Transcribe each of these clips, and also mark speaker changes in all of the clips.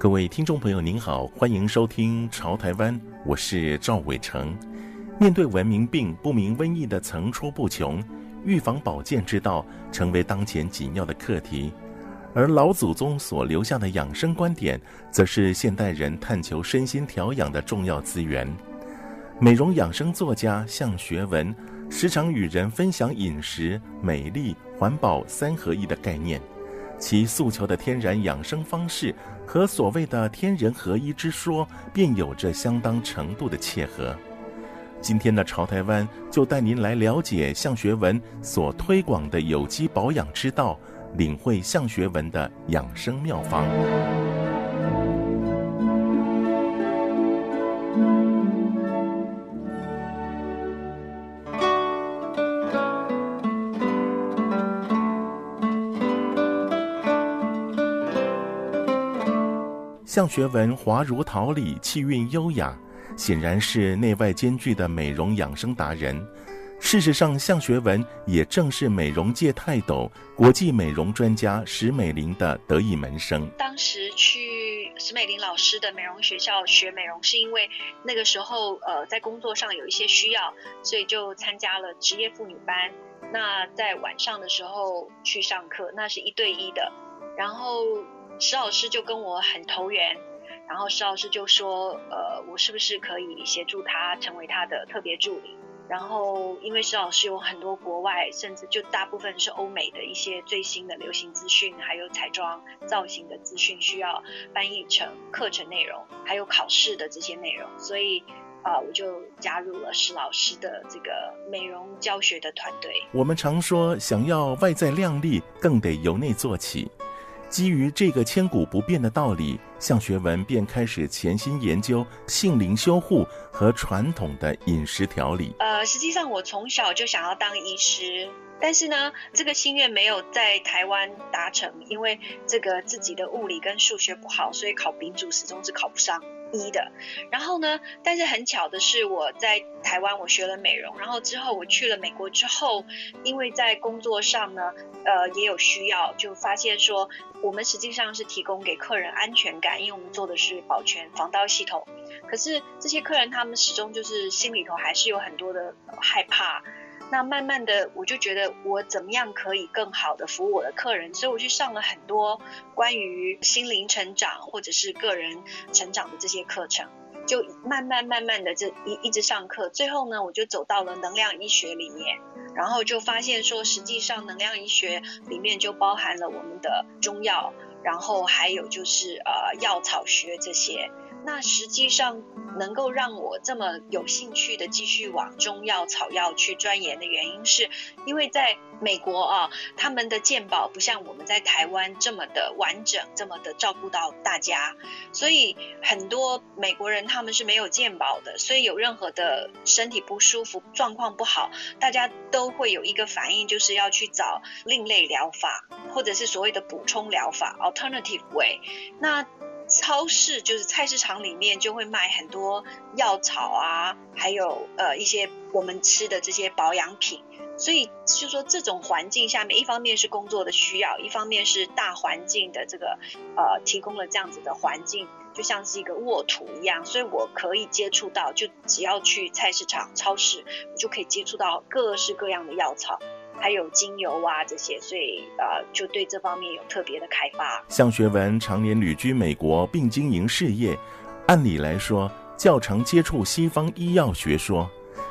Speaker 1: 各位听众朋友，您好，欢迎收听《潮台湾》，我是赵伟成。面对文明病、不明瘟疫的层出不穷，预防保健之道成为当前紧要的课题。而老祖宗所留下的养生观点，则是现代人探求身心调养的重要资源。美容养生作家向学文，时常与人分享饮食、美丽、环保三合一的概念。其诉求的天然养生方式和所谓的天人合一之说，便有着相当程度的契合。今天的潮台湾就带您来了解向学文所推广的有机保养之道，领会向学文的养生妙方。向学文华如桃李，气韵优雅，显然是内外兼具的美容养生达人。事实上，向学文也正是美容界泰斗、国际美容专家史美玲的得意门生。
Speaker 2: 当时去史美玲老师的美容学校学美容，是因为那个时候呃在工作上有一些需要，所以就参加了职业妇女班。那在晚上的时候去上课，那是一对一的，然后。石老师就跟我很投缘，然后石老师就说：“呃，我是不是可以协助他成为他的特别助理？”然后因为石老师有很多国外，甚至就大部分是欧美的一些最新的流行资讯，还有彩妆造型的资讯需要翻译成课程内容，还有考试的这些内容，所以啊、我就加入了石老师的这个美容教学的团队。
Speaker 1: 我们常说，想要外在靓丽，更得由内做起。基于这个千古不变的道理，向学文便开始潜心研究性灵修护和传统的饮食调理。
Speaker 2: 呃，实际上我从小就想要当医师，但是呢，这个心愿没有在台湾达成，因为这个自己的物理跟数学不好，所以考丙组始终是考不上。一的，然后呢，但是很巧的是，我在台湾我学了美容，然后之后我去了美国之后，因为在工作上呢，呃，也有需要，就发现说，我们实际上是提供给客人安全感，因为我们做的是保全防盗系统，可是这些客人他们始终就是心里头还是有很多的害怕。那慢慢的，我就觉得我怎么样可以更好的服务我的客人，所以我去上了很多关于心灵成长或者是个人成长的这些课程，就慢慢慢慢的这一一直上课，最后呢，我就走到了能量医学里面，然后就发现说，实际上能量医学里面就包含了我们的中药，然后还有就是呃药草学这些。那实际上能够让我这么有兴趣的继续往中药草药去钻研的原因，是因为在美国啊，他们的健保不像我们在台湾这么的完整，这么的照顾到大家，所以很多美国人他们是没有健保的，所以有任何的身体不舒服、状况不好，大家都会有一个反应，就是要去找另类疗法，或者是所谓的补充疗法 （alternative way）。那超市就是菜市场里面就会卖很多药草啊，还有呃一些我们吃的这些保养品，所以就说这种环境下面，一方面是工作的需要，一方面是大环境的这个呃提供了这样子的环境，就像是一个沃土一样，所以我可以接触到，就只要去菜市场、超市，我就可以接触到各式各样的药草。还有精油啊这些，所以呃就对这方面有特别的开发。
Speaker 1: 向学文常年旅居美国并经营事业，按理来说较常接触西方医药学说，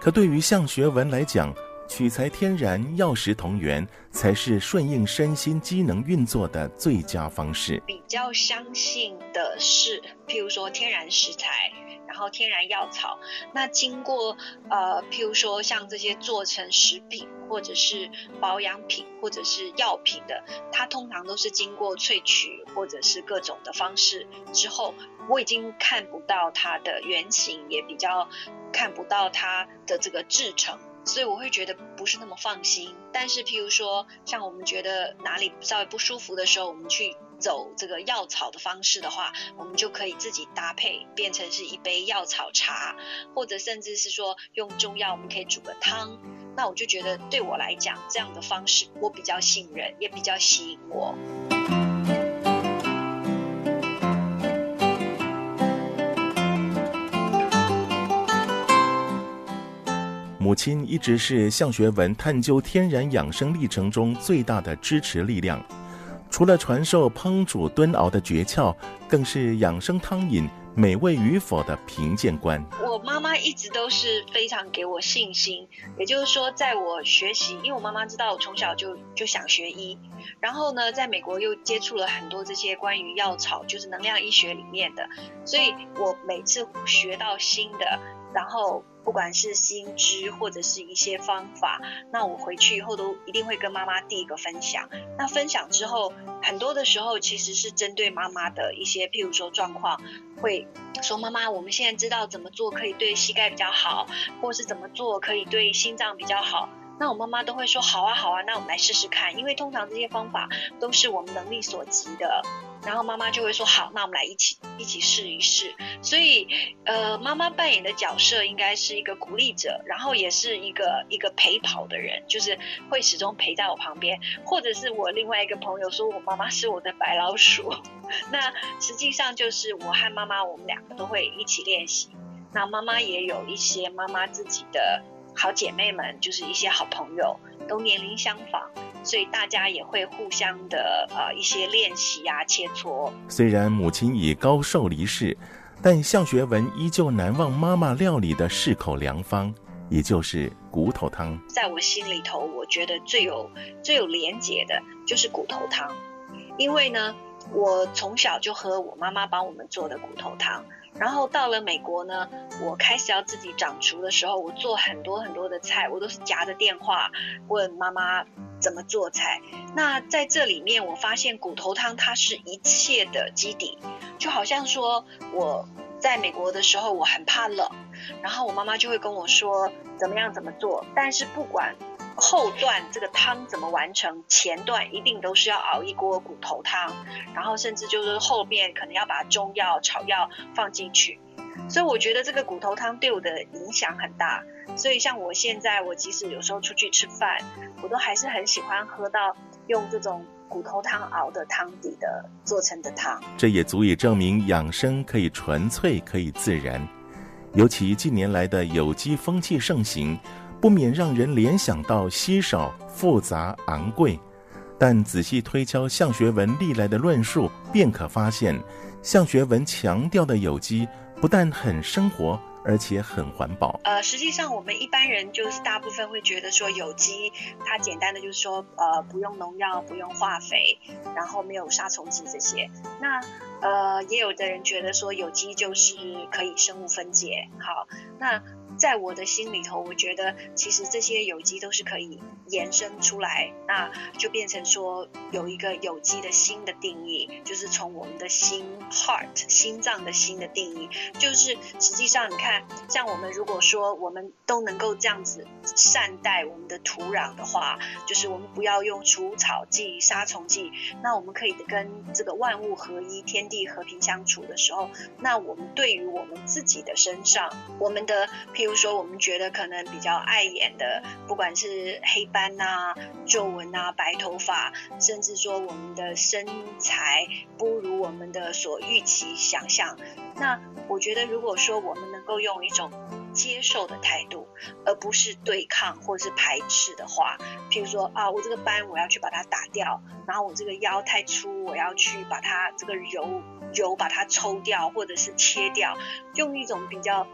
Speaker 1: 可对于向学文来讲，取材天然，药食同源，才是顺应身心机能运作的最佳方式。
Speaker 2: 比较相信的是，譬如说天然食材。然后天然药草。那经过呃，譬如说像这些做成食品或者是保养品或者是药品的，它通常都是经过萃取或者是各种的方式之后，我已经看不到它的原型，也比较看不到它的这个制成。所以我会觉得不是那么放心，但是譬如说，像我们觉得哪里稍微不舒服的时候，我们去走这个药草的方式的话，我们就可以自己搭配，变成是一杯药草茶，或者甚至是说用中药，我们可以煮个汤。那我就觉得对我来讲，这样的方式我比较信任，也比较吸引我。
Speaker 1: 母亲一直是向学文探究天然养生历程中最大的支持力量，除了传授烹煮炖熬的诀窍，更是养生汤饮美味与否的评鉴官。
Speaker 2: 我妈妈一直都是非常给我信心，也就是说，在我学习，因为我妈妈知道我从小就就想学医，然后呢，在美国又接触了很多这些关于药草，就是能量医学里面的，所以我每次学到新的，然后。不管是心知或者是一些方法，那我回去以后都一定会跟妈妈第一个分享。那分享之后，很多的时候其实是针对妈妈的一些，譬如说状况，会说妈妈，我们现在知道怎么做可以对膝盖比较好，或是怎么做可以对心脏比较好。那我妈妈都会说好啊好啊，那我们来试试看，因为通常这些方法都是我们能力所及的。然后妈妈就会说好，那我们来一起一起试一试。所以，呃，妈妈扮演的角色应该是一个鼓励者，然后也是一个一个陪跑的人，就是会始终陪在我旁边。或者是我另外一个朋友说我妈妈是我的白老鼠，那实际上就是我和妈妈我们两个都会一起练习。那妈妈也有一些妈妈自己的好姐妹们，就是一些好朋友，都年龄相仿。所以大家也会互相的呃一些练习啊切磋。
Speaker 1: 虽然母亲已高寿离世，但向学文依旧难忘妈妈料理的适口良方，也就是骨头汤。
Speaker 2: 在我心里头，我觉得最有最有连结的就是骨头汤，因为呢，我从小就喝我妈妈帮我们做的骨头汤。然后到了美国呢，我开始要自己掌厨的时候，我做很多很多的菜，我都是夹着电话问妈妈怎么做菜。那在这里面，我发现骨头汤它是一切的基底，就好像说我在美国的时候，我很怕冷，然后我妈妈就会跟我说怎么样怎么做，但是不管。后段这个汤怎么完成？前段一定都是要熬一锅骨头汤，然后甚至就是后面可能要把中药、草药放进去。所以我觉得这个骨头汤对我的影响很大。所以像我现在，我即使有时候出去吃饭，我都还是很喜欢喝到用这种骨头汤熬的汤底的做成的汤。
Speaker 1: 这也足以证明养生可以纯粹，可以自然。尤其近年来的有机风气盛行。不免让人联想到稀少、复杂、昂贵，但仔细推敲向学文历来的论述，便可发现，向学文强调的有机不但很生活，而且很环保。
Speaker 2: 呃，实际上我们一般人就是大部分会觉得说有机，它简单的就是说，呃，不用农药，不用化肥，然后没有杀虫剂这些。那呃，也有的人觉得说有机就是可以生物分解。好，那。在我的心里头，我觉得其实这些有机都是可以延伸出来，那就变成说有一个有机的新的定义，就是从我们的心 heart 心脏的心的定义，就是实际上你看，像我们如果说我们都能够这样子善待我们的土壤的话，就是我们不要用除草剂、杀虫剂，那我们可以跟这个万物合一、天地和平相处的时候，那我们对于我们自己的身上，我们的譬如。比如说，我们觉得可能比较碍眼的，不管是黑斑呐、皱纹啊、白头发，甚至说我们的身材不如我们的所预期想象，那我觉得，如果说我们能够用一种接受的态度，而不是对抗或是排斥的话，譬如说啊，我这个斑我要去把它打掉，然后我这个腰太粗，我要去把它这个揉油把它抽掉，或者是切掉，用一种比较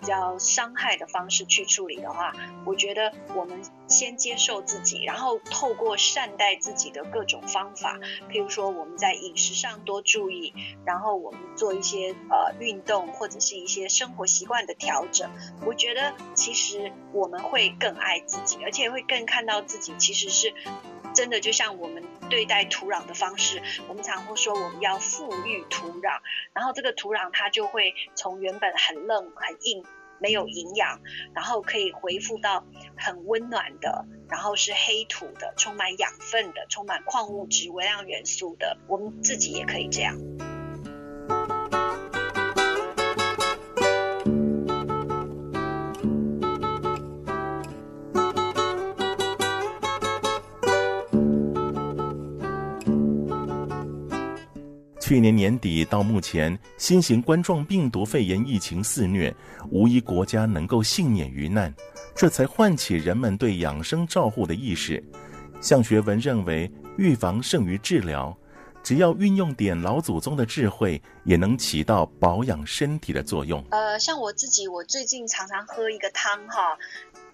Speaker 2: 比较伤害的方式去处理的话，我觉得我们先接受自己，然后透过善待自己的各种方法，譬如说我们在饮食上多注意，然后我们做一些呃运动或者是一些生活习惯的调整，我觉得其实我们会更爱自己，而且会更看到自己其实是真的，就像我们对待土壤的方式，我们常会说我们要富裕土壤，然后这个土壤它就会从原本很愣很硬。没有营养，然后可以恢复到很温暖的，然后是黑土的，充满养分的，充满矿物质、微量元素的，我们自己也可以这样。
Speaker 1: 去年年底到目前，新型冠状病毒肺炎疫情肆虐，无一国家能够幸免于难，这才唤起人们对养生照护的意识。向学文认为，预防胜于治疗，只要运用点老祖宗的智慧，也能起到保养身体的作用。
Speaker 2: 呃，像我自己，我最近常常喝一个汤哈，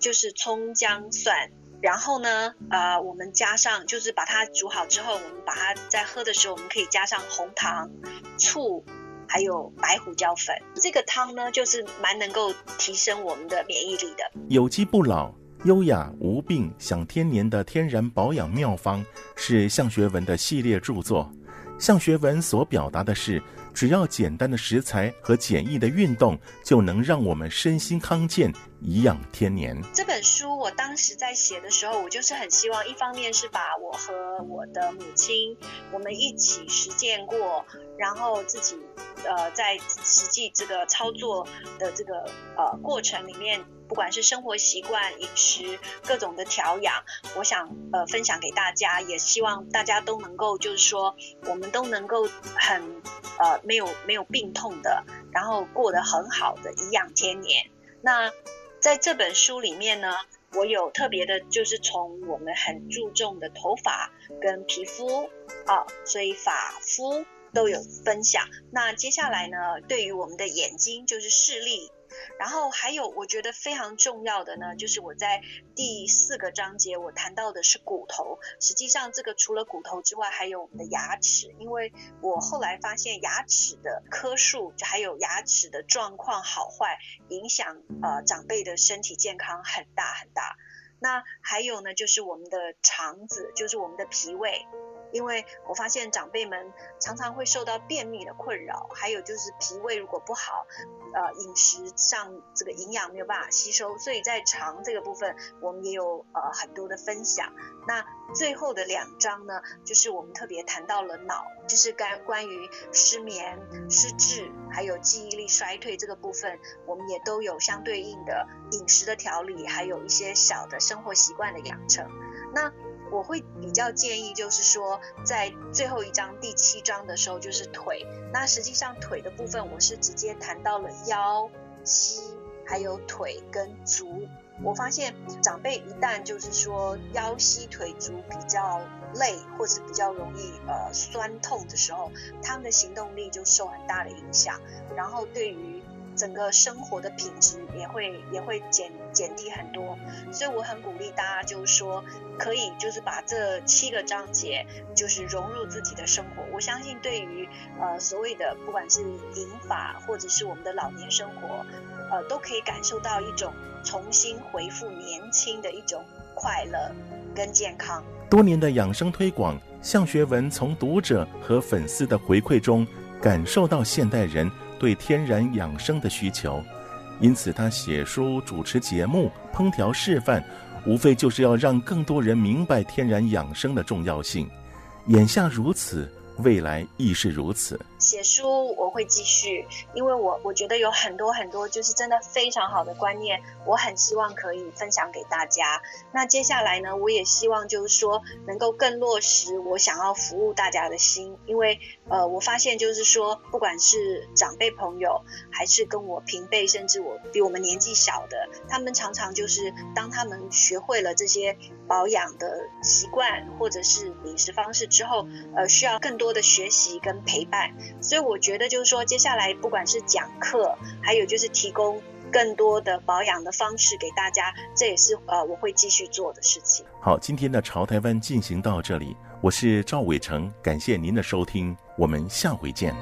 Speaker 2: 就是葱姜蒜。然后呢，呃，我们加上就是把它煮好之后，我们把它在喝的时候，我们可以加上红糖、醋，还有白胡椒粉。这个汤呢，就是蛮能够提升我们的免疫力的。
Speaker 1: 有机不老、优雅无病、享天年的天然保养妙方，是向学文的系列著作。向学文所表达的是，只要简单的食材和简易的运动，就能让我们身心康健、颐养天年。
Speaker 2: 这本书我当时在写的时候，我就是很希望，一方面是把我和我的母亲我们一起实践过，然后自己呃在实际这个操作的这个呃过程里面。不管是生活习惯、饮食各种的调养，我想呃分享给大家，也希望大家都能够就是说，我们都能够很呃没有没有病痛的，然后过得很好的颐养天年。那在这本书里面呢，我有特别的，就是从我们很注重的头发跟皮肤啊，所以发肤都有分享。那接下来呢，对于我们的眼睛就是视力。然后还有，我觉得非常重要的呢，就是我在第四个章节我谈到的是骨头。实际上，这个除了骨头之外，还有我们的牙齿。因为我后来发现，牙齿的颗数还有牙齿的状况好坏，影响呃长辈的身体健康很大很大。那还有呢，就是我们的肠子，就是我们的脾胃。因为我发现长辈们常常会受到便秘的困扰，还有就是脾胃如果不好，呃，饮食上这个营养没有办法吸收，所以在肠这个部分我们也有呃很多的分享。那最后的两章呢，就是我们特别谈到了脑，就是关关于失眠、失智，还有记忆力衰退这个部分，我们也都有相对应的饮食的调理，还有一些小的生活习惯的养成。那我会比较建议，就是说，在最后一章第七章的时候，就是腿。那实际上腿的部分，我是直接谈到了腰、膝，还有腿跟足。我发现长辈一旦就是说腰、膝、腿、足比较累，或者比较容易呃酸痛的时候，他们的行动力就受很大的影响。然后对于整个生活的品质也会也会减减低很多，所以我很鼓励大家，就是说可以就是把这七个章节就是融入自己的生活。我相信对于呃所谓的不管是银发或者是我们的老年生活，呃都可以感受到一种重新恢复年轻的一种快乐跟健康。
Speaker 1: 多年的养生推广，向学文从读者和粉丝的回馈中感受到现代人。对天然养生的需求，因此他写书、主持节目、烹调示范，无非就是要让更多人明白天然养生的重要性。眼下如此，未来亦是如此。
Speaker 2: 写书我会继续，因为我我觉得有很多很多就是真的非常好的观念，我很希望可以分享给大家。那接下来呢，我也希望就是说能够更落实我想要服务大家的心，因为呃，我发现就是说，不管是长辈朋友，还是跟我平辈，甚至我比我们年纪小的，他们常常就是当他们学会了这些保养的习惯或者是饮食方式之后，呃，需要更多的学习跟陪伴。所以我觉得就是说，接下来不管是讲课，还有就是提供更多的保养的方式给大家，这也是呃我会继续做的事情。
Speaker 1: 好，今天的潮台湾进行到这里，我是赵伟成，感谢您的收听，我们下回见。